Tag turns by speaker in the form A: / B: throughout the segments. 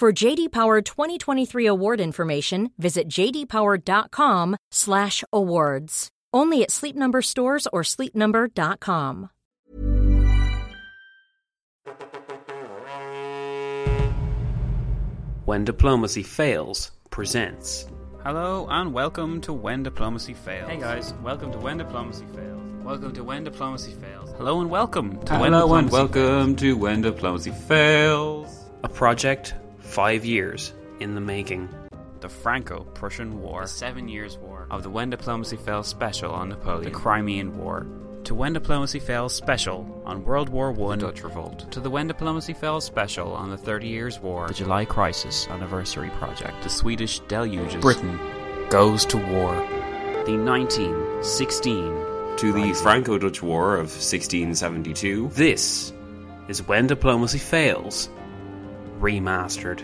A: For JD Power 2023 award information, visit jdpower.com/awards. Only at Sleep Number stores or sleepnumber.com.
B: When Diplomacy Fails presents.
C: Hello and welcome to When Diplomacy Fails.
D: Hey guys, welcome to When Diplomacy Fails. Welcome to When Diplomacy Fails.
C: Hello and welcome to When
D: Hello and
C: Diplomacy
D: welcome to When Diplomacy Fails.
B: A project five years in the making.
C: The Franco-Prussian War.
D: The Seven Years War.
C: Of the When Diplomacy Fails special on Napoleon. The Crimean War. To When Diplomacy Fails special on World War One.
D: The Dutch Revolt.
C: To the When Diplomacy Fails special on the Thirty Years' War. The July Crisis Anniversary Project. The Swedish Deluges. Britain goes to war. The 1916
E: to the Franco Dutch War of 1672.
B: This is When Diplomacy Fails Remastered.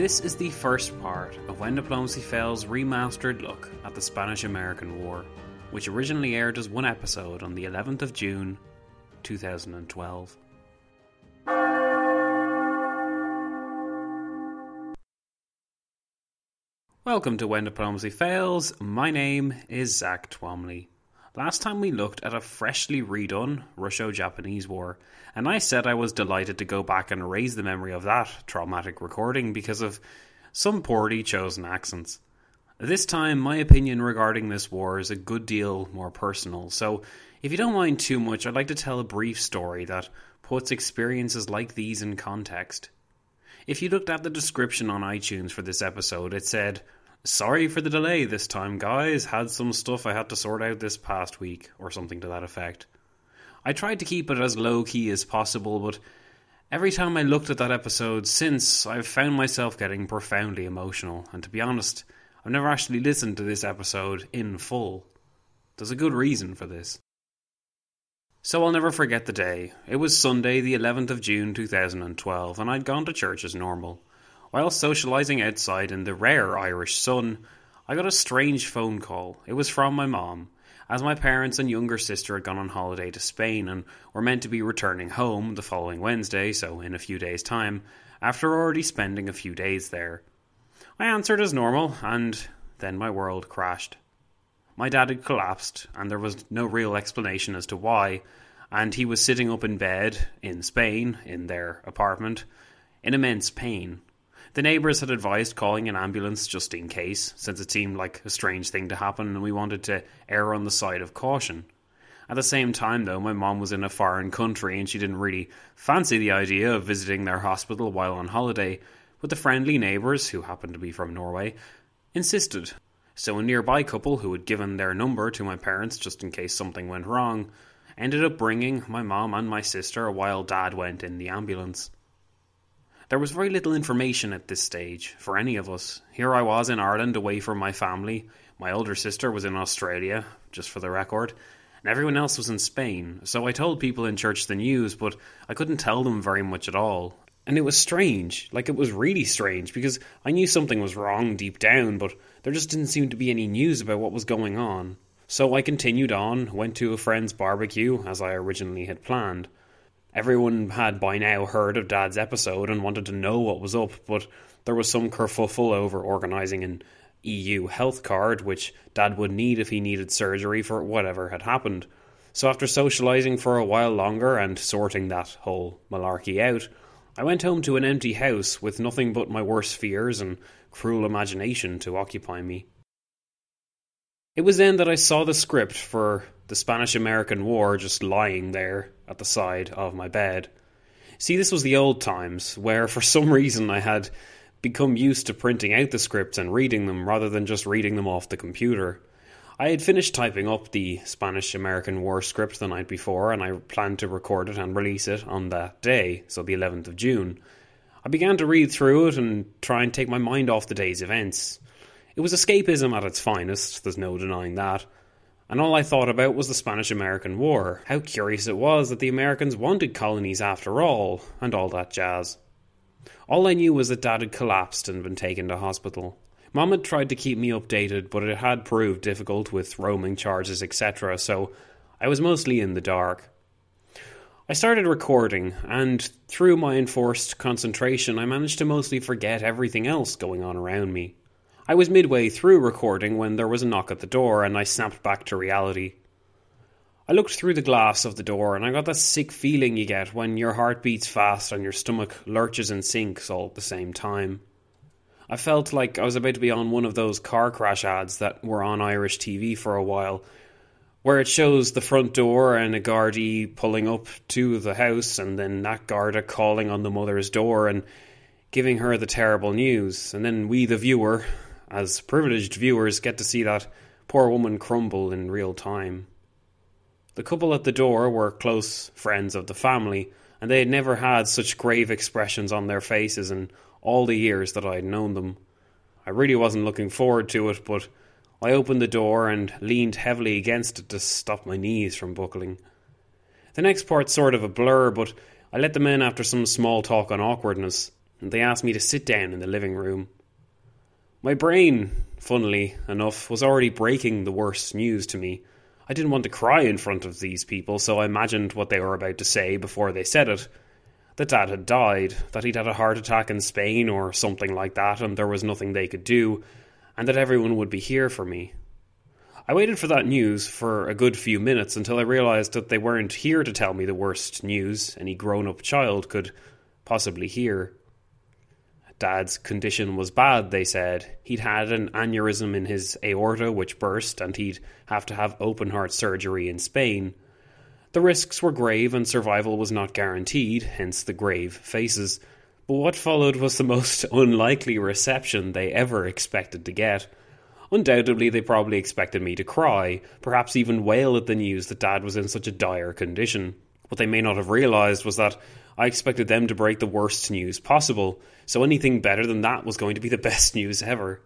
B: This is the first part of When Diplomacy Fails' remastered look at the Spanish American War, which originally aired as one episode on the 11th of June 2012. Welcome to When Diplomacy Fails. My name is Zach Twamley. Last time we looked at a freshly redone Russo Japanese war, and I said I was delighted to go back and raise the memory of that traumatic recording because of some poorly chosen accents. This time, my opinion regarding this war is a good deal more personal, so if you don't mind too much, I'd like to tell a brief story that puts experiences like these in context. If you looked at the description on iTunes for this episode, it said, Sorry for the delay this time, guys. Had some stuff I had to sort out this past week, or something to that effect. I tried to keep it as low key as possible, but every time I looked at that episode since, I've found myself getting profoundly emotional, and to be honest, I've never actually listened to this episode in full. There's a good reason for this. So I'll never forget the day. It was Sunday, the 11th of June 2012, and I'd gone to church as normal. While socialising outside in the rare Irish sun, I got a strange phone call. It was from my mom, as my parents and younger sister had gone on holiday to Spain and were meant to be returning home the following Wednesday, so in a few days' time, after already spending a few days there. I answered as normal, and then my world crashed. My dad had collapsed, and there was no real explanation as to why, and he was sitting up in bed in Spain, in their apartment, in immense pain. The neighbours had advised calling an ambulance just in case, since it seemed like a strange thing to happen and we wanted to err on the side of caution. At the same time, though, my mom was in a foreign country and she didn't really fancy the idea of visiting their hospital while on holiday, but the friendly neighbours, who happened to be from Norway, insisted. So a nearby couple who had given their number to my parents just in case something went wrong ended up bringing my mom and my sister while dad went in the ambulance. There was very little information at this stage for any of us. Here I was in Ireland away from my family. My older sister was in Australia, just for the record. and everyone else was in Spain, so I told people in church the news, but I couldn't tell them very much at all. And it was strange, like it was really strange, because I knew something was wrong deep down, but there just didn't seem to be any news about what was going on. So I continued on, went to a friend's barbecue, as I originally had planned. Everyone had by now heard of Dad's episode and wanted to know what was up, but there was some kerfuffle over organising an EU health card, which Dad would need if he needed surgery for whatever had happened. So after socialising for a while longer and sorting that whole malarkey out, I went home to an empty house with nothing but my worst fears and cruel imagination to occupy me. It was then that I saw the script for the Spanish American War just lying there at the side of my bed. See, this was the old times, where for some reason I had become used to printing out the scripts and reading them rather than just reading them off the computer. I had finished typing up the Spanish American War script the night before, and I planned to record it and release it on that day, so the 11th of June. I began to read through it and try and take my mind off the day's events. It was escapism at its finest, there's no denying that. And all I thought about was the Spanish American War. How curious it was that the Americans wanted colonies after all, and all that jazz. All I knew was that Dad had collapsed and been taken to hospital. Mom had tried to keep me updated, but it had proved difficult with roaming charges, etc., so I was mostly in the dark. I started recording, and through my enforced concentration, I managed to mostly forget everything else going on around me. I was midway through recording when there was a knock at the door and I snapped back to reality. I looked through the glass of the door and I got that sick feeling you get when your heart beats fast and your stomach lurches and sinks all at the same time. I felt like I was about to be on one of those car crash ads that were on Irish TV for a while, where it shows the front door and a Gardaí pulling up to the house and then that Garda calling on the mother's door and giving her the terrible news, and then we, the viewer, as privileged viewers get to see that poor woman crumble in real time. The couple at the door were close friends of the family, and they had never had such grave expressions on their faces in all the years that I had known them. I really wasn't looking forward to it, but I opened the door and leaned heavily against it to stop my knees from buckling. The next part's sort of a blur, but I let them in after some small talk on awkwardness, and they asked me to sit down in the living room. My brain, funnily enough, was already breaking the worst news to me. I didn't want to cry in front of these people, so I imagined what they were about to say before they said it. That Dad had died, that he'd had a heart attack in Spain or something like that, and there was nothing they could do, and that everyone would be here for me. I waited for that news for a good few minutes until I realised that they weren't here to tell me the worst news any grown up child could possibly hear. Dad's condition was bad, they said. He'd had an aneurysm in his aorta which burst, and he'd have to have open heart surgery in Spain. The risks were grave and survival was not guaranteed, hence the grave faces. But what followed was the most unlikely reception they ever expected to get. Undoubtedly, they probably expected me to cry, perhaps even wail at the news that Dad was in such a dire condition. What they may not have realised was that I expected them to break the worst news possible, so anything better than that was going to be the best news ever.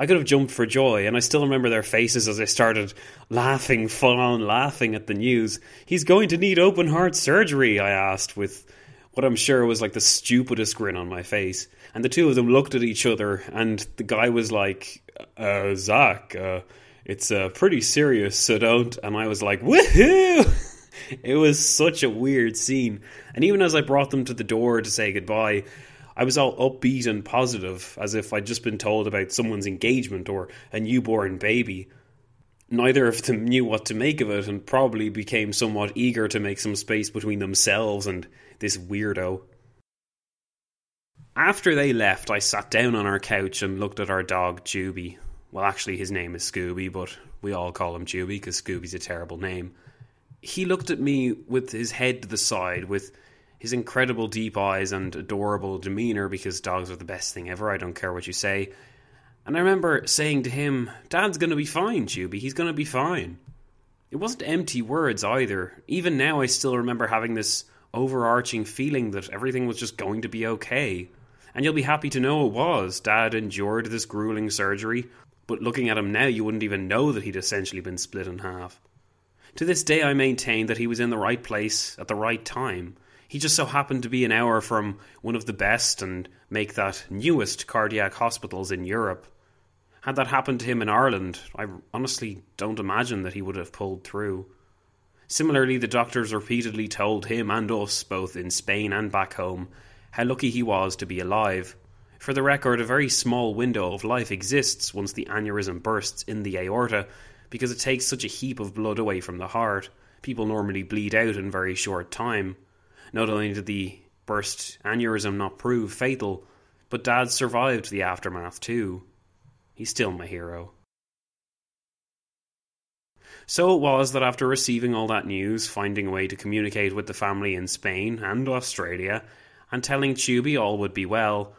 B: I could have jumped for joy, and I still remember their faces as I started laughing, full on laughing at the news. He's going to need open heart surgery, I asked, with what I'm sure was like the stupidest grin on my face. And the two of them looked at each other, and the guy was like, uh, Zach, uh, it's uh, pretty serious, so don't. And I was like, woohoo! it was such a weird scene. And even as I brought them to the door to say goodbye, I was all upbeat and positive, as if I'd just been told about someone's engagement or a newborn baby. Neither of them knew what to make of it and probably became somewhat eager to make some space between themselves and this weirdo. After they left, I sat down on our couch and looked at our dog, Juby. Well, actually, his name is Scooby, but we all call him Juby because Scooby's a terrible name he looked at me with his head to the side, with his incredible deep eyes and adorable demeanour, because dogs are the best thing ever, I don't care what you say. And I remember saying to him, Dad's going to be fine, Juby, he's going to be fine. It wasn't empty words either. Even now, I still remember having this overarching feeling that everything was just going to be okay. And you'll be happy to know it was. Dad endured this grueling surgery, but looking at him now, you wouldn't even know that he'd essentially been split in half. To this day, I maintain that he was in the right place at the right time. He just so happened to be an hour from one of the best and make that newest cardiac hospitals in Europe. Had that happened to him in Ireland, I honestly don't imagine that he would have pulled through. Similarly, the doctors repeatedly told him and us, both in Spain and back home, how lucky he was to be alive. For the record, a very small window of life exists once the aneurysm bursts in the aorta, because it takes such a heap of blood away from the heart. People normally bleed out in very short time. Not only did the burst aneurysm not prove fatal, but Dad survived the aftermath too. He's still my hero. So it was that after receiving all that news, finding a way to communicate with the family in Spain and Australia, and telling Tubby all would be well,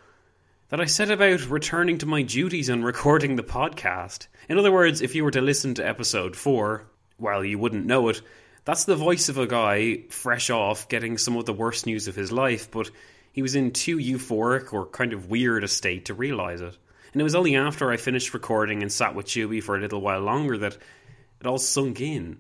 B: that I set about returning to my duties and recording the podcast. In other words, if you were to listen to episode 4, well, you wouldn't know it, that's the voice of a guy fresh off getting some of the worst news of his life, but he was in too euphoric or kind of weird a state to realise it. And it was only after I finished recording and sat with Tubby for a little while longer that it all sunk in.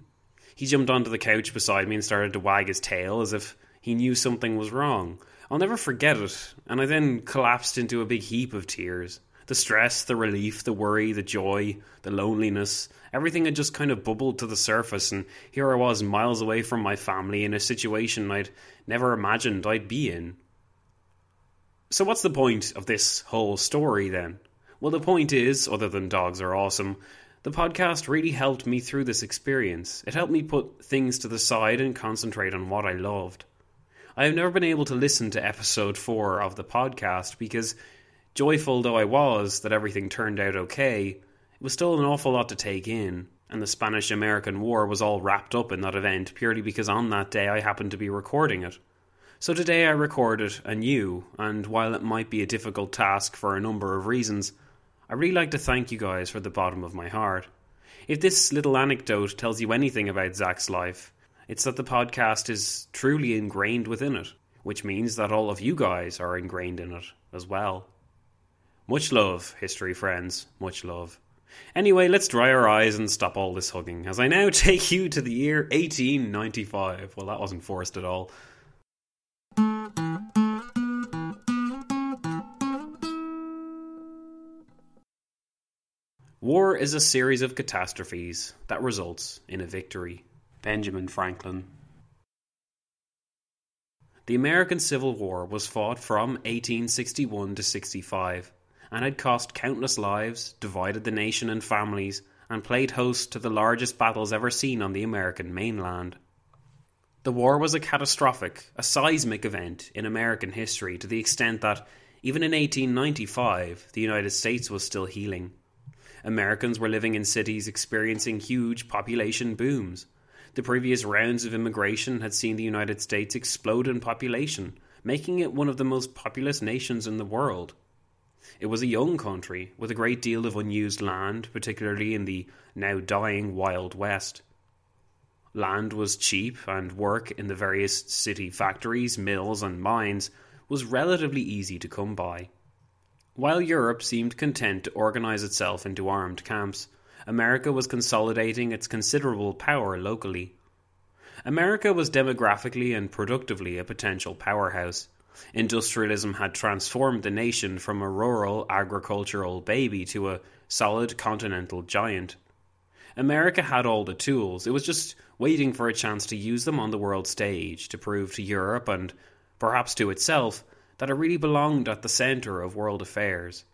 B: He jumped onto the couch beside me and started to wag his tail as if he knew something was wrong. I'll never forget it, and I then collapsed into a big heap of tears. The stress, the relief, the worry, the joy, the loneliness, everything had just kind of bubbled to the surface, and here I was miles away from my family in a situation I'd never imagined I'd be in. So, what's the point of this whole story then? Well, the point is, other than dogs are awesome, the podcast really helped me through this experience. It helped me put things to the side and concentrate on what I loved. I have never been able to listen to episode 4 of the podcast because, joyful though I was that everything turned out okay, it was still an awful lot to take in, and the Spanish American War was all wrapped up in that event purely because on that day I happened to be recording it. So today I record it anew, and while it might be a difficult task for a number of reasons, I really like to thank you guys for the bottom of my heart. If this little anecdote tells you anything about Zach's life, it's that the podcast is truly ingrained within it, which means that all of you guys are ingrained in it as well. Much love, history friends, much love. Anyway, let's dry our eyes and stop all this hugging, as I now take you to the year 1895. Well, that wasn't forced at all. War is a series of catastrophes that results in a victory. Benjamin Franklin. The American Civil War was fought from 1861 to 65 and had cost countless lives, divided the nation and families, and played host to the largest battles ever seen on the American mainland. The war was a catastrophic, a seismic event in American history to the extent that, even in 1895, the United States was still healing. Americans were living in cities experiencing huge population booms. The previous rounds of immigration had seen the United States explode in population, making it one of the most populous nations in the world. It was a young country with a great deal of unused land, particularly in the now dying Wild West. Land was cheap, and work in the various city factories, mills, and mines was relatively easy to come by. While Europe seemed content to organize itself into armed camps, America was consolidating its considerable power locally. America was demographically and productively a potential powerhouse. Industrialism had transformed the nation from a rural agricultural baby to a solid continental giant. America had all the tools, it was just waiting for a chance to use them on the world stage to prove to Europe and perhaps to itself that it really belonged at the centre of world affairs.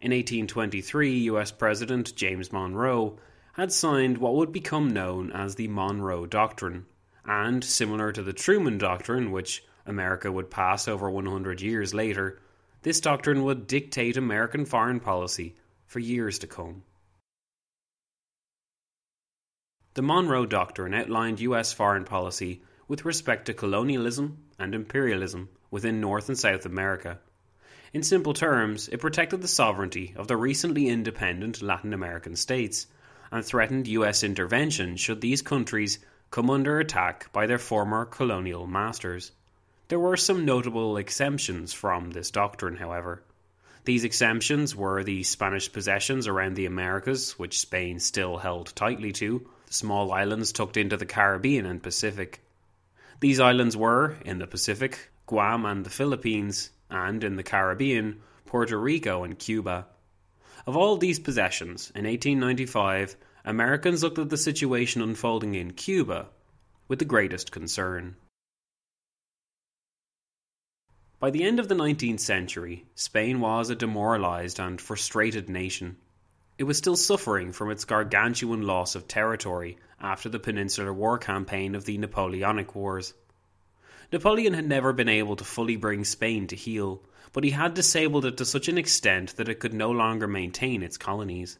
B: In 1823, US President James Monroe had signed what would become known as the Monroe Doctrine, and similar to the Truman Doctrine, which America would pass over 100 years later, this doctrine would dictate American foreign policy for years to come. The Monroe Doctrine outlined US foreign policy with respect to colonialism and imperialism within North and South America. In simple terms, it protected the sovereignty of the recently independent Latin American states and threatened US intervention should these countries come under attack by their former colonial masters. There were some notable exemptions from this doctrine, however. These exemptions were the Spanish possessions around the Americas, which Spain still held tightly to, the small islands tucked into the Caribbean and Pacific. These islands were, in the Pacific, Guam and the Philippines, and in the Caribbean, Puerto Rico and Cuba. Of all these possessions, in 1895, Americans looked at the situation unfolding in Cuba with the greatest concern. By the end of the 19th century, Spain was a demoralized and frustrated nation. It was still suffering from its gargantuan loss of territory after the Peninsular War campaign of the Napoleonic Wars. Napoleon had never been able to fully bring Spain to heel, but he had disabled it to such an extent that it could no longer maintain its colonies.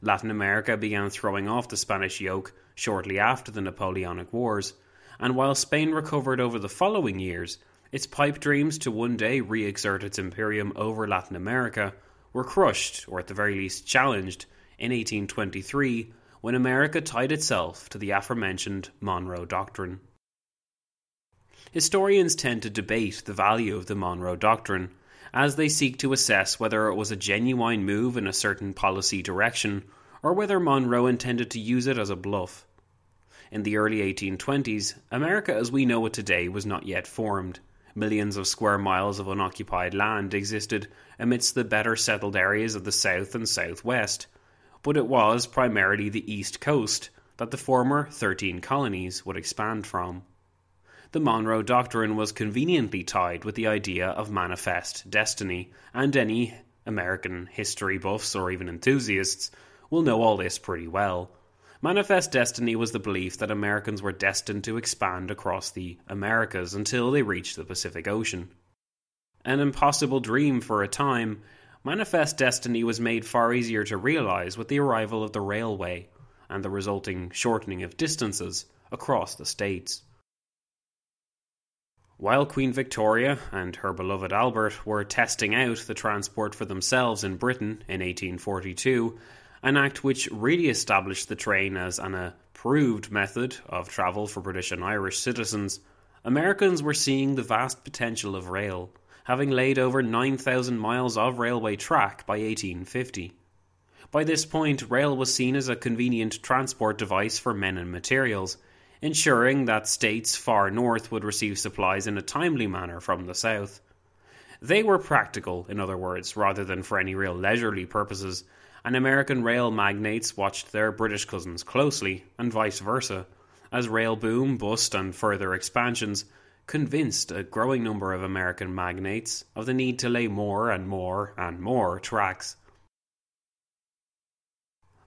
B: Latin America began throwing off the Spanish yoke shortly after the Napoleonic Wars, and while Spain recovered over the following years, its pipe dreams to one day re exert its imperium over Latin America were crushed, or at the very least challenged, in 1823 when America tied itself to the aforementioned Monroe Doctrine. Historians tend to debate the value of the Monroe Doctrine as they seek to assess whether it was a genuine move in a certain policy direction or whether Monroe intended to use it as a bluff. In the early 1820s, America as we know it today was not yet formed. Millions of square miles of unoccupied land existed amidst the better settled areas of the south and southwest, but it was primarily the east coast that the former thirteen colonies would expand from. The Monroe Doctrine was conveniently tied with the idea of manifest destiny, and any American history buffs or even enthusiasts will know all this pretty well. Manifest destiny was the belief that Americans were destined to expand across the Americas until they reached the Pacific Ocean. An impossible dream for a time, Manifest destiny was made far easier to realize with the arrival of the railway and the resulting shortening of distances across the states. While Queen Victoria and her beloved Albert were testing out the transport for themselves in Britain in 1842, an act which really established the train as an approved method of travel for British and Irish citizens, Americans were seeing the vast potential of rail, having laid over 9,000 miles of railway track by 1850. By this point, rail was seen as a convenient transport device for men and materials, ensuring that states far north would receive supplies in a timely manner from the south. They were practical, in other words, rather than for any real leisurely purposes, and American rail magnates watched their British cousins closely, and vice versa, as rail boom, bust, and further expansions convinced a growing number of American magnates of the need to lay more and more and more tracks.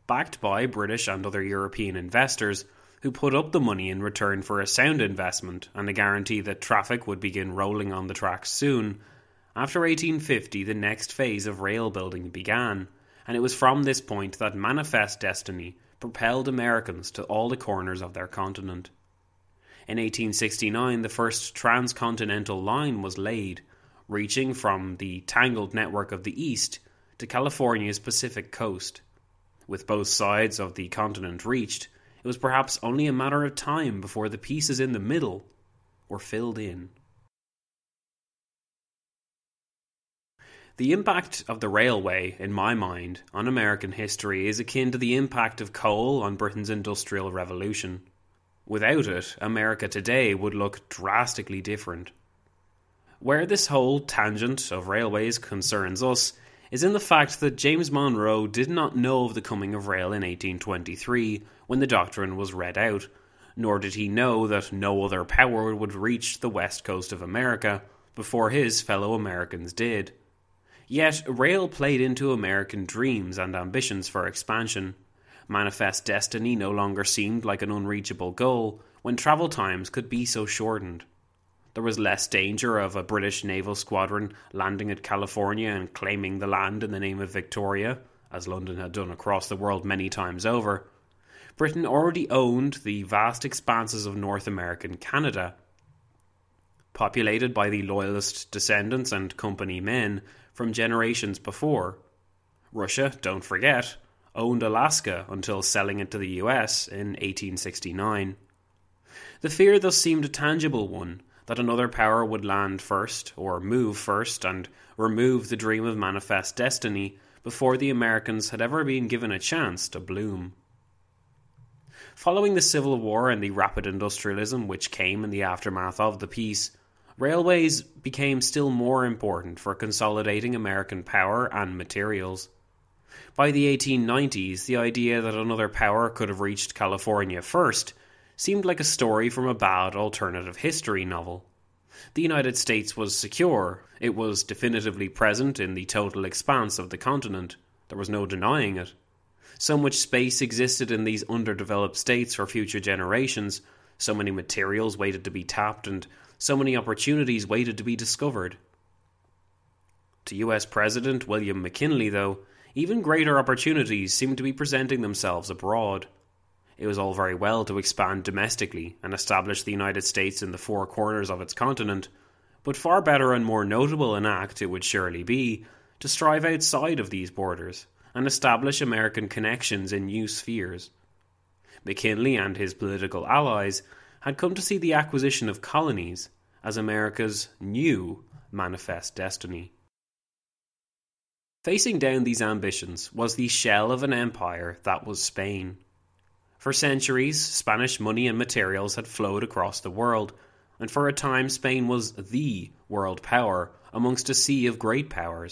B: Backed by British and other European investors, who put up the money in return for a sound investment and a guarantee that traffic would begin rolling on the tracks soon, after 1850 the next phase of rail building began and it was from this point that manifest destiny propelled Americans to all the corners of their continent. In 1869, the first transcontinental line was laid, reaching from the tangled network of the East to California's Pacific coast. With both sides of the continent reached, it was perhaps only a matter of time before the pieces in the middle were filled in. The impact of the railway, in my mind, on American history is akin to the impact of coal on Britain's Industrial Revolution. Without it, America today would look drastically different. Where this whole tangent of railways concerns us is in the fact that James Monroe did not know of the coming of rail in 1823 when the doctrine was read out, nor did he know that no other power would reach the west coast of America before his fellow Americans did. Yet, rail played into American dreams and ambitions for expansion. Manifest destiny no longer seemed like an unreachable goal when travel times could be so shortened. There was less danger of a British naval squadron landing at California and claiming the land in the name of Victoria, as London had done across the world many times over. Britain already owned the vast expanses of North American Canada. Populated by the Loyalist descendants and company men, from generations before. Russia, don't forget, owned Alaska until selling it to the US in 1869. The fear thus seemed a tangible one that another power would land first, or move first, and remove the dream of manifest destiny before the Americans had ever been given a chance to bloom. Following the Civil War and the rapid industrialism which came in the aftermath of the peace, railways became still more important for consolidating American power and materials. By the 1890s, the idea that another power could have reached California first seemed like a story from a bad alternative history novel. The United States was secure, it was definitively present in the total expanse of the continent. There was no denying it. So much space existed in these underdeveloped states for future generations, so many materials waited to be tapped, and so many opportunities waited to be discovered. To US President William McKinley, though, even greater opportunities seemed to be presenting themselves abroad. It was all very well to expand domestically and establish the United States in the four corners of its continent, but far better and more notable an act it would surely be to strive outside of these borders and establish American connections in new spheres. McKinley and his political allies had come to see the acquisition of colonies as America's new manifest destiny. Facing down these ambitions was the shell of an empire that was Spain. For centuries, Spanish money and materials had flowed across the world, and for a time Spain was the world power amongst a sea of great powers.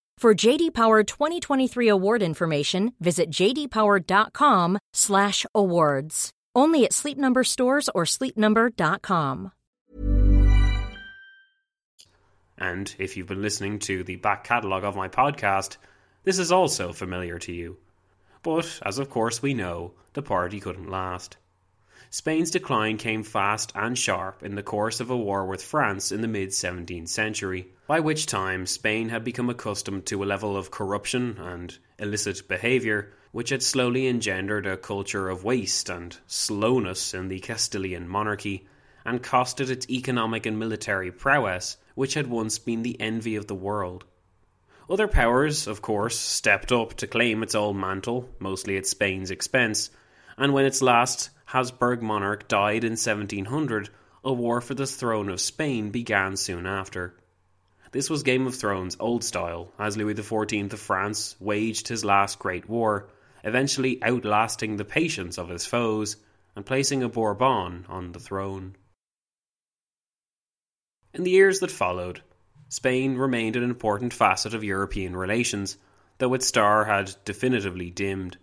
A: For JD Power 2023 award information, visit jdpower.com/awards. Only at Sleep Number stores or sleepnumber.com.
B: And if you've been listening to the back catalogue of my podcast, this is also familiar to you. But, as of course we know, the party couldn't last. Spain's decline came fast and sharp in the course of a war with France in the mid 17th century, by which time Spain had become accustomed to a level of corruption and illicit behaviour which had slowly engendered a culture of waste and slowness in the Castilian monarchy, and costed its economic and military prowess, which had once been the envy of the world. Other powers, of course, stepped up to claim its old mantle, mostly at Spain's expense, and when its last Habsburg monarch died in 1700, a war for the throne of Spain began soon after. This was Game of Thrones old style, as Louis XIV of France waged his last great war, eventually outlasting the patience of his foes and placing a Bourbon on the throne. In the years that followed, Spain remained an important facet of European relations, though its star had definitively dimmed.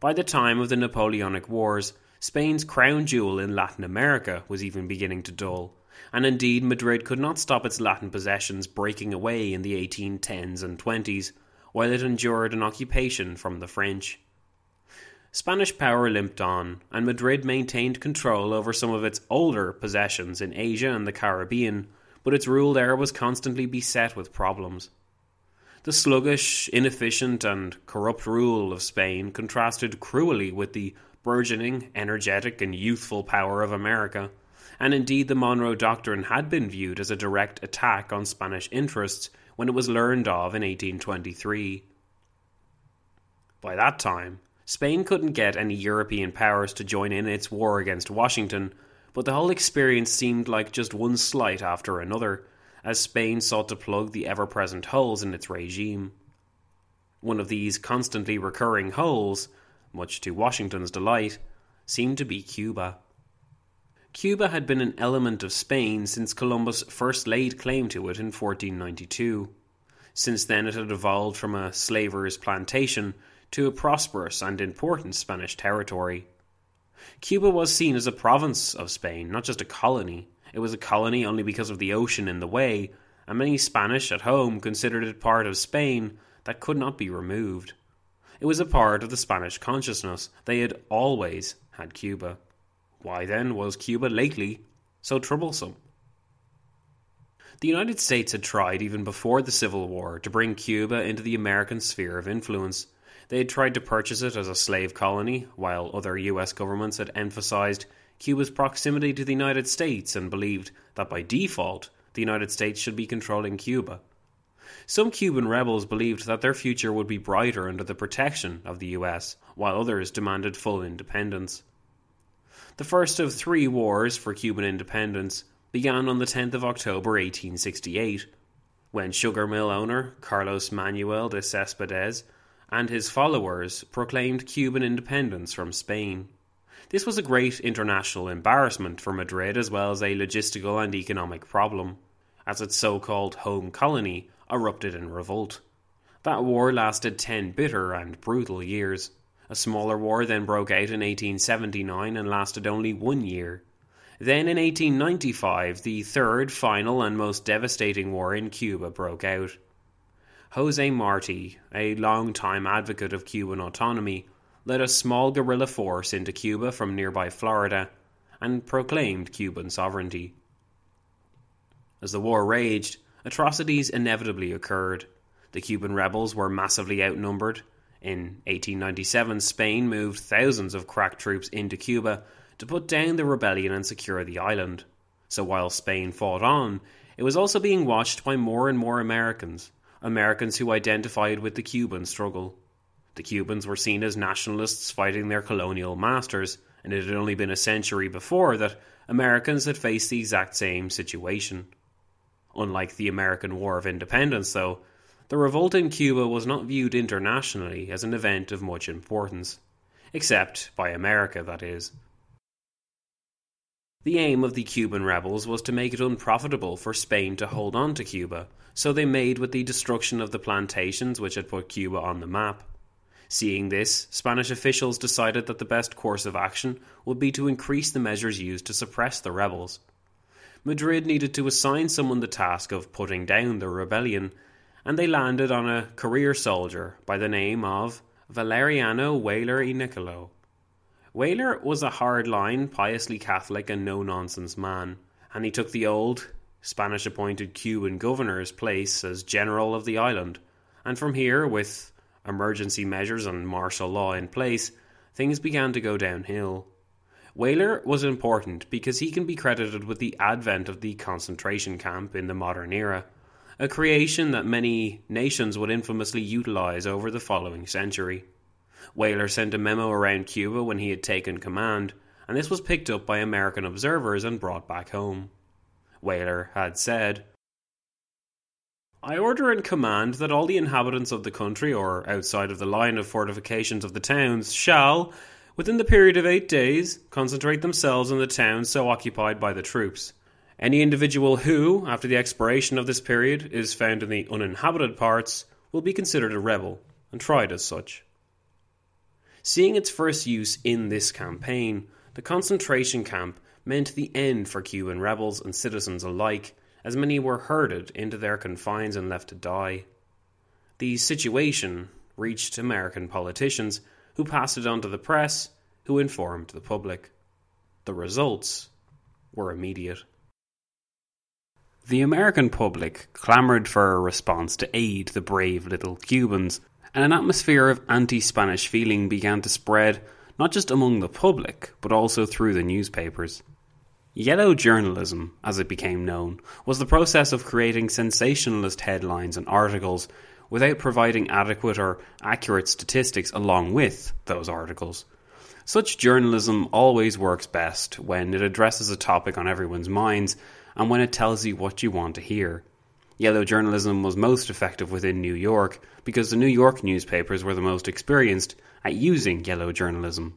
B: By the time of the Napoleonic Wars, Spain's crown jewel in Latin America was even beginning to dull, and indeed Madrid could not stop its Latin possessions breaking away in the 1810s and 20s, while it endured an occupation from the French. Spanish power limped on, and Madrid maintained control over some of its older possessions in Asia and the Caribbean, but its rule there was constantly beset with problems. The sluggish, inefficient, and corrupt rule of Spain contrasted cruelly with the burgeoning, energetic, and youthful power of America, and indeed the Monroe Doctrine had been viewed as a direct attack on Spanish interests when it was learned of in 1823. By that time, Spain couldn't get any European powers to join in its war against Washington, but the whole experience seemed like just one slight after another, as Spain sought to plug the ever present holes in its regime. One of these constantly recurring holes, much to Washington's delight, seemed to be Cuba. Cuba had been an element of Spain since Columbus first laid claim to it in 1492. Since then, it had evolved from a slaver's plantation to a prosperous and important Spanish territory. Cuba was seen as a province of Spain, not just a colony. It was a colony only because of the ocean in the way, and many Spanish at home considered it part of Spain that could not be removed. It was a part of the Spanish consciousness. They had always had Cuba. Why then was Cuba lately so troublesome? The United States had tried, even before the Civil War, to bring Cuba into the American sphere of influence. They had tried to purchase it as a slave colony, while other US governments had emphasized Cuba's proximity to the United States and believed that by default, the United States should be controlling Cuba. Some Cuban rebels believed that their future would be brighter under the protection of the US, while others demanded full independence. The first of three wars for Cuban independence began on the 10th of October 1868, when sugar mill owner Carlos Manuel de Cespedes and his followers proclaimed Cuban independence from Spain. This was a great international embarrassment for Madrid as well as a logistical and economic problem, as its so called home colony erupted in revolt. That war lasted ten bitter and brutal years. A smaller war then broke out in 1879 and lasted only one year. Then in 1895, the third, final, and most devastating war in Cuba broke out. Jose Marti, a long-time advocate of Cuban autonomy, led a small guerrilla force into Cuba from nearby Florida and proclaimed Cuban sovereignty. As the war raged, atrocities inevitably occurred. The Cuban rebels were massively outnumbered, in 1897, Spain moved thousands of crack troops into Cuba to put down the rebellion and secure the island. So while Spain fought on, it was also being watched by more and more Americans, Americans who identified with the Cuban struggle. The Cubans were seen as nationalists fighting their colonial masters, and it had only been a century before that Americans had faced the exact same situation. Unlike the American War of Independence, though, the revolt in Cuba was not viewed internationally as an event of much importance, except by America, that is. The aim of the Cuban rebels was to make it unprofitable for Spain to hold on to Cuba, so they made with the destruction of the plantations which had put Cuba on the map. Seeing this, Spanish officials decided that the best course of action would be to increase the measures used to suppress the rebels. Madrid needed to assign someone the task of putting down the rebellion, and they landed on a career soldier by the name of Valeriano Weyler y Nicolau. Weyler was a hard-line, piously Catholic and no-nonsense man, and he took the old, Spanish-appointed Cuban governor's place as general of the island, and from here, with emergency measures and martial law in place, things began to go downhill. Weyler was important because he can be credited with the advent of the concentration camp in the modern era – a creation that many nations would infamously utilize over the following century. Weyler sent a memo around Cuba when he had taken command, and this was picked up by American observers and brought back home. Weyler had said, I order and command that all the inhabitants of the country, or outside of the line of fortifications of the towns, shall, within the period of eight days, concentrate themselves in the towns so occupied by the troops any individual who, after the expiration of this period, is found in the uninhabited parts will be considered a rebel and tried as such. Seeing its first use in this campaign, the concentration camp meant the end for Cuban rebels and citizens alike, as many were herded into their confines and left to die. The situation reached American politicians, who passed it on to the press, who informed the public. The results were immediate. The American public clamoured for a response to aid the brave little Cubans, and an atmosphere of anti Spanish feeling began to spread not just among the public, but also through the newspapers. Yellow journalism, as it became known, was the process of creating sensationalist headlines and articles without providing adequate or accurate statistics along with those articles. Such journalism always works best when it addresses a topic on everyone's minds and when it tells you what you want to hear. Yellow journalism was most effective within New York because the New York newspapers were the most experienced at using yellow journalism.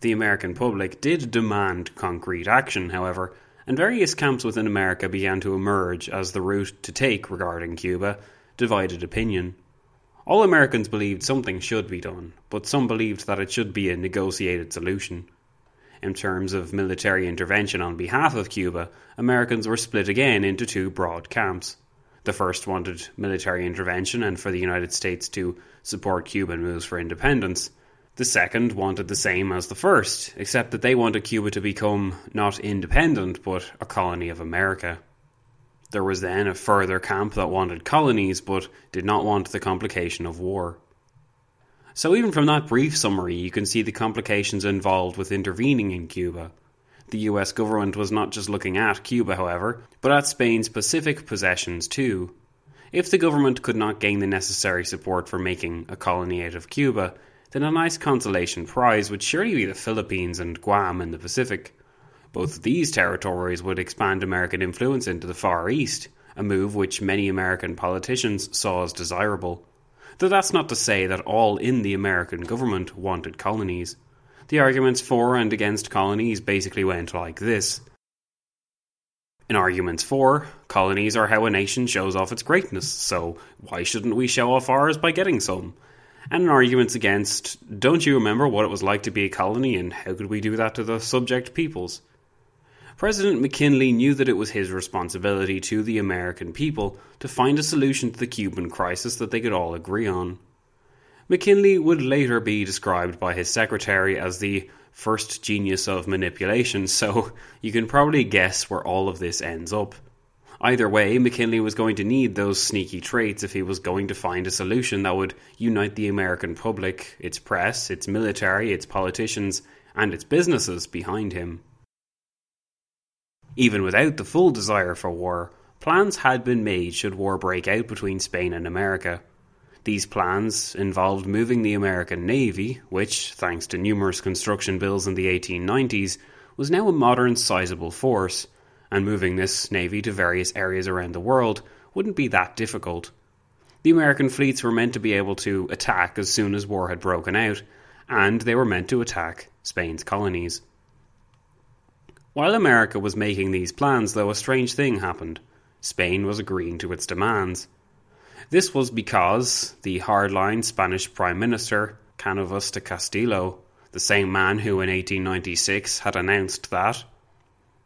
B: The American public did demand concrete action, however, and various camps within America began to emerge as the route to take regarding Cuba divided opinion. All Americans believed something should be done, but some believed that it should be a negotiated solution. In terms of military intervention on behalf of Cuba, Americans were split again into two broad camps. The first wanted military intervention and for the United States to support Cuban moves for independence. The second wanted the same as the first, except that they wanted Cuba to become not independent, but a colony of America. There was then a further camp that wanted colonies, but did not want the complication of war. So, even from that brief summary, you can see the complications involved with intervening in Cuba. The US government was not just looking at Cuba, however, but at Spain's Pacific possessions too. If the government could not gain the necessary support for making a colony out of Cuba, then a nice consolation prize would surely be the Philippines and Guam in the Pacific. Both these territories would expand American influence into the Far East, a move which many American politicians saw as desirable. Though that's not to say that all in the American government wanted colonies. The arguments for and against colonies basically went like this. In arguments for, colonies are how a nation shows off its greatness, so why shouldn't we show off ours by getting some? And arguments against don't you remember what it was like to be a colony and how could we do that to the subject peoples? President McKinley knew that it was his responsibility to the American people to find a solution to the Cuban crisis that they could all agree on. McKinley would later be described by his secretary as the first genius of manipulation, so you can probably guess where all of this ends up. Either way, McKinley was going to need those sneaky traits if he was going to find a solution that would unite the American public, its press, its military, its politicians, and its businesses behind him. Even without the full desire for war, plans had been made should war break out between Spain and America. These plans involved moving the American Navy, which, thanks to numerous construction bills in the 1890s, was now a modern, sizable force and moving this navy to various areas around the world wouldn't be that difficult. The American fleets were meant to be able to attack as soon as war had broken out, and they were meant to attack Spain's colonies. While America was making these plans, though, a strange thing happened. Spain was agreeing to its demands. This was because the hardline Spanish Prime Minister, Canovas de Castillo, the same man who in 1896 had announced that,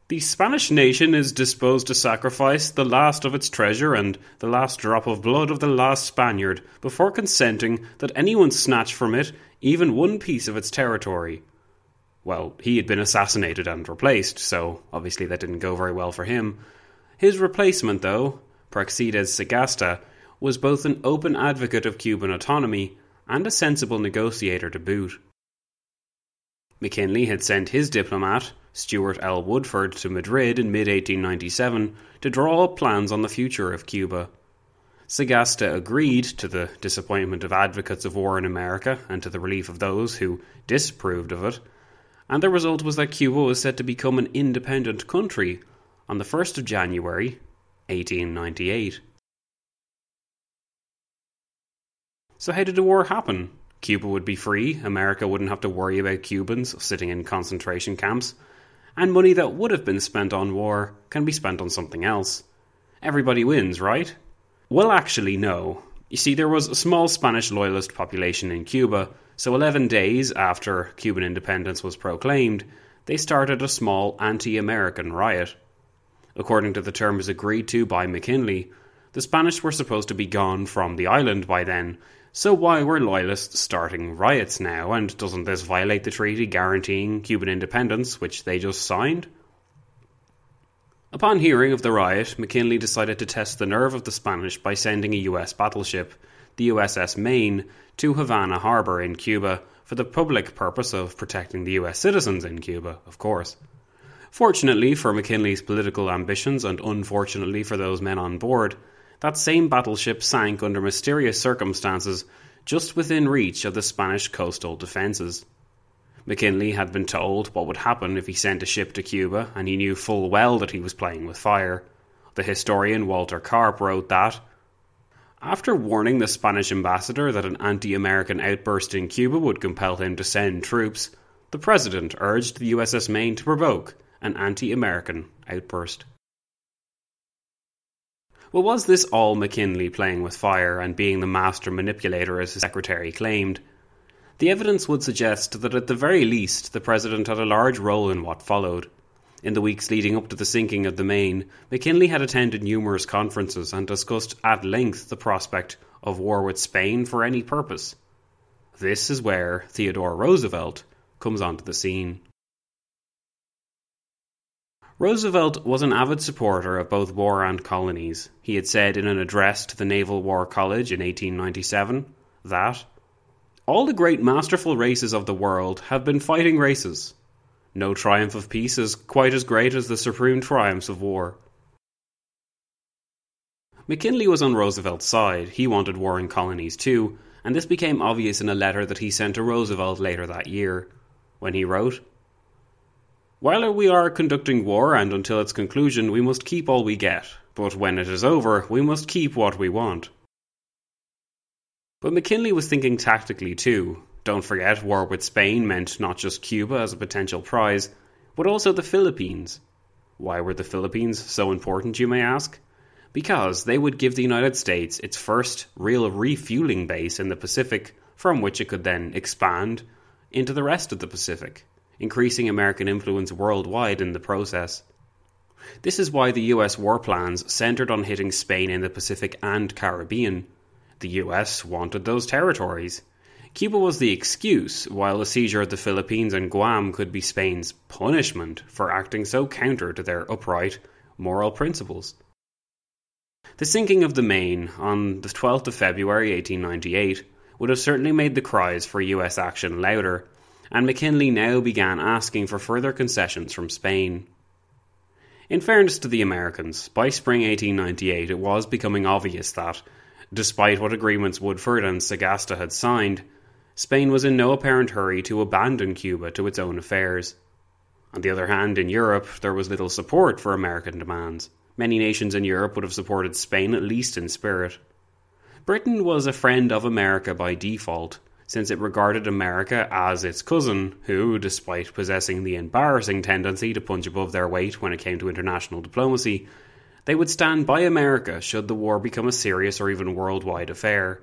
B: the Spanish nation is disposed to sacrifice the last of its treasure and the last drop of blood of the last Spaniard before consenting that anyone snatch from it even one piece of its territory. Well, he had been assassinated and replaced, so obviously that didn't go very well for him. His replacement, though, Praxedes Sagasta, was both an open advocate of Cuban autonomy and a sensible negotiator to boot. McKinley had sent his diplomat, Stewart L. Woodford to Madrid in mid 1897 to draw up plans on the future of Cuba. Sagasta agreed, to the disappointment of advocates of war in America and to the relief of those who disapproved of it, and the result was that Cuba was set to become an independent country on the 1st of January 1898. So, how did the war happen? Cuba would be free, America wouldn't have to worry about Cubans sitting in concentration camps, and money that would have been spent on war can be spent on something else. Everybody wins, right? Well, actually, no. You see, there was a small Spanish loyalist population in Cuba, so 11 days after Cuban independence was proclaimed, they started a small anti American riot. According to the terms agreed to by McKinley, the Spanish were supposed to be gone from the island by then, so why were loyalists starting riots now, and doesn't this violate the treaty guaranteeing Cuban independence, which they just signed? Upon hearing of the riot, McKinley decided to test the nerve of the Spanish by sending a US battleship, the USS Maine, to Havana Harbor in Cuba for the public purpose of protecting the US citizens in Cuba, of course. Fortunately for McKinley's political ambitions and unfortunately for those men on board, that same battleship sank under mysterious circumstances just within reach of the Spanish coastal defences. McKinley had been told what would happen if he sent a ship to Cuba, and he knew full well that he was playing with fire. The historian Walter Karp wrote that after warning the Spanish ambassador that an anti American outburst in Cuba would compel him to send troops, the president urged the USS Maine to provoke an anti American outburst. Well, was this all McKinley playing with fire and being the master manipulator as his secretary claimed? The evidence would suggest that at the very least the president had a large role in what followed. In the weeks leading up to the sinking of the Maine, McKinley had attended numerous conferences and discussed at length the prospect of war with Spain for any purpose. This is where Theodore Roosevelt comes onto the scene. Roosevelt was an avid supporter of both war and colonies. He had said in an address to the Naval War College in 1897 that all the great masterful races of the world have been fighting races. No triumph of peace is quite as great as the supreme triumphs of war. McKinley was on Roosevelt's side. He wanted war in colonies too, and this became obvious in a letter that he sent to Roosevelt later that year, when he wrote, While we are conducting war and until its conclusion, we must keep all we get, but when it is over, we must keep what we want. But McKinley was thinking tactically too. Don't forget, war with Spain meant not just Cuba as a potential prize, but also the Philippines. Why were the Philippines so important, you may ask? Because they would give the United States its first real refueling base in the Pacific, from which it could then expand into the rest of the Pacific, increasing American influence worldwide in the process. This is why the US war plans centered on hitting Spain in the Pacific and Caribbean. The US wanted those territories. Cuba was the excuse, while the seizure of the Philippines and Guam could be Spain's punishment for acting so counter to their upright moral principles. The sinking of the Maine on the 12th of February 1898 would have certainly made the cries for US action louder, and McKinley now began asking for further concessions from Spain. In fairness to the Americans, by spring 1898 it was becoming obvious that, despite what agreements Woodford and Sagasta had signed, Spain was in no apparent hurry to abandon Cuba to its own affairs. On the other hand, in Europe, there was little support for American demands. Many nations in Europe would have supported Spain, at least in spirit. Britain was a friend of America by default, since it regarded America as its cousin, who, despite possessing the embarrassing tendency to punch above their weight when it came to international diplomacy, they would stand by America should the war become a serious or even worldwide affair.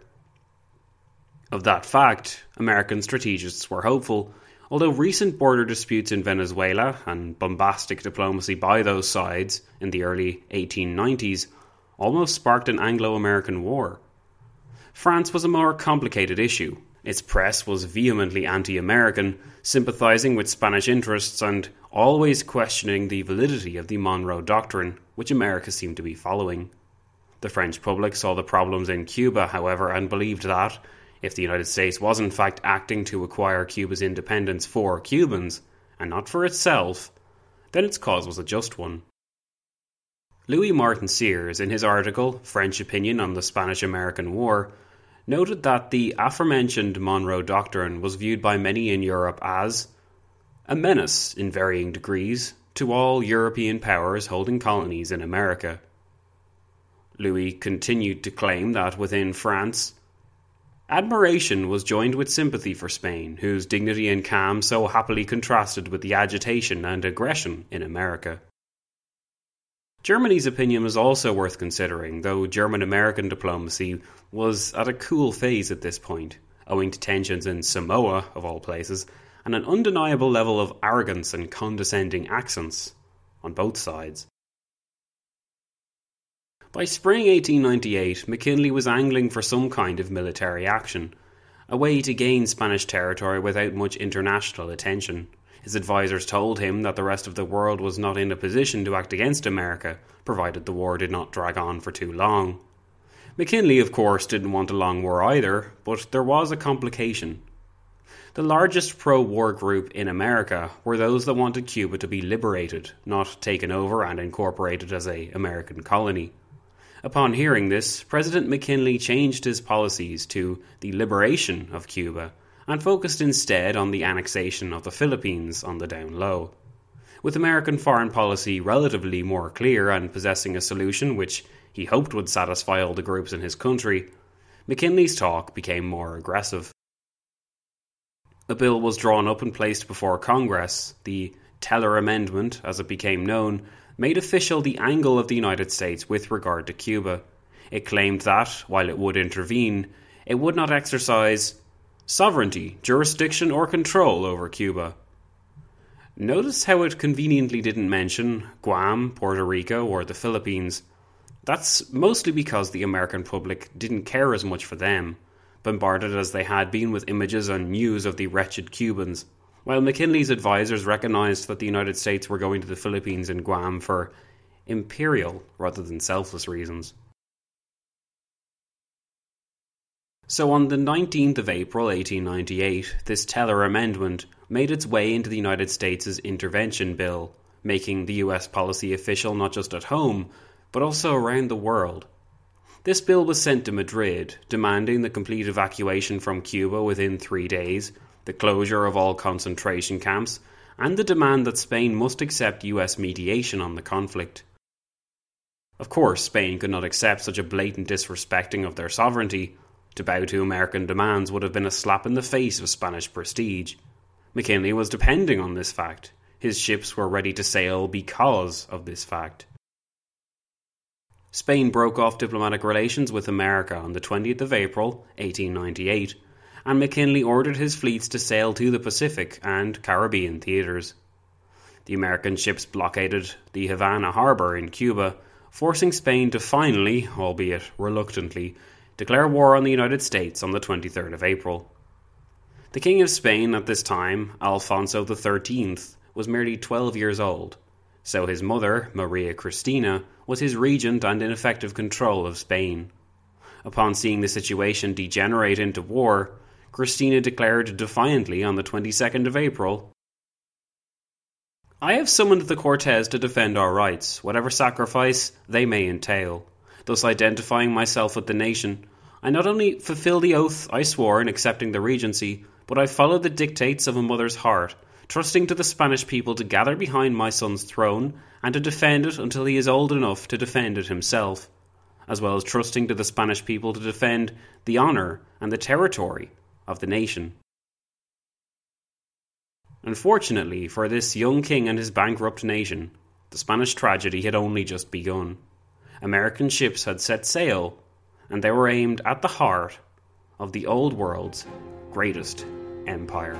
B: Of that fact, American strategists were hopeful, although recent border disputes in Venezuela and bombastic diplomacy by those sides in the early 1890s almost sparked an Anglo American war. France was a more complicated issue. Its press was vehemently anti American, sympathizing with Spanish interests and always questioning the validity of the Monroe Doctrine, which America seemed to be following. The French public saw the problems in Cuba, however, and believed that, if the United States was in fact acting to acquire Cuba's independence for Cubans, and not for itself, then its cause was a just one. Louis Martin Sears, in his article French Opinion on the Spanish American War, noted that the aforementioned Monroe Doctrine was viewed by many in Europe as a menace in varying degrees to all European powers holding colonies in America. Louis continued to claim that within France, Admiration was joined with sympathy for Spain, whose dignity and calm so happily contrasted with the agitation and aggression in America. Germany's opinion was also worth considering, though German American diplomacy was at a cool phase at this point, owing to tensions in Samoa, of all places, and an undeniable level of arrogance and condescending accents on both sides. By spring 1898, McKinley was angling for some kind of military action, a way to gain Spanish territory without much international attention. His advisers told him that the rest of the world was not in a position to act against America, provided the war did not drag on for too long. McKinley, of course, didn't want a long war either, but there was a complication. The largest pro war group in America were those that wanted Cuba to be liberated, not taken over and incorporated as a American colony. Upon hearing this, President McKinley changed his policies to the liberation of Cuba and focused instead on the annexation of the Philippines on the down low. With American foreign policy relatively more clear and possessing a solution which he hoped would satisfy all the groups in his country, McKinley's talk became more aggressive. A bill was drawn up and placed before Congress, the Teller Amendment, as it became known, made official the angle of the United States with regard to Cuba. It claimed that, while it would intervene, it would not exercise sovereignty, jurisdiction, or control over Cuba. Notice how it conveniently didn't mention Guam, Puerto Rico, or the Philippines. That's mostly because the American public didn't care as much for them, bombarded as they had been with images and news of the wretched Cubans while McKinley's advisers recognized that the United States were going to the Philippines and Guam for imperial rather than selfless reasons. So on the 19th of April 1898, this Teller Amendment made its way into the United States' intervention bill, making the US policy official not just at home, but also around the world. This bill was sent to Madrid, demanding the complete evacuation from Cuba within three days, the closure of all concentration camps, and the demand that Spain must accept US mediation on the conflict. Of course, Spain could not accept such a blatant disrespecting of their sovereignty. To bow to American demands would have been a slap in the face of Spanish prestige. McKinley was depending on this fact. His ships were ready to sail because of this fact. Spain broke off diplomatic relations with America on the 20th of April, 1898, and McKinley ordered his fleets to sail to the Pacific and Caribbean theaters. The American ships blockaded the Havana harbor in Cuba, forcing Spain to finally, albeit reluctantly, declare war on the United States on the 23rd of April. The King of Spain at this time, Alfonso XIII, was merely 12 years old, so his mother, Maria Cristina, was his regent and in effective control of Spain. Upon seeing the situation degenerate into war, Cristina declared defiantly on the 22nd of April I have summoned the Cortes to defend our rights, whatever sacrifice they may entail. Thus identifying myself with the nation, I not only fulfill the oath I swore in accepting the regency, but I follow the dictates of a mother's heart, trusting to the Spanish people to gather behind my son's throne and to defend it until he is old enough to defend it himself, as well as trusting to the Spanish people to defend the honour and the territory of the nation. Unfortunately for this young king and his bankrupt nation, the Spanish tragedy had only just begun. American ships had set sail, and they were aimed at the heart of the old world's greatest empire.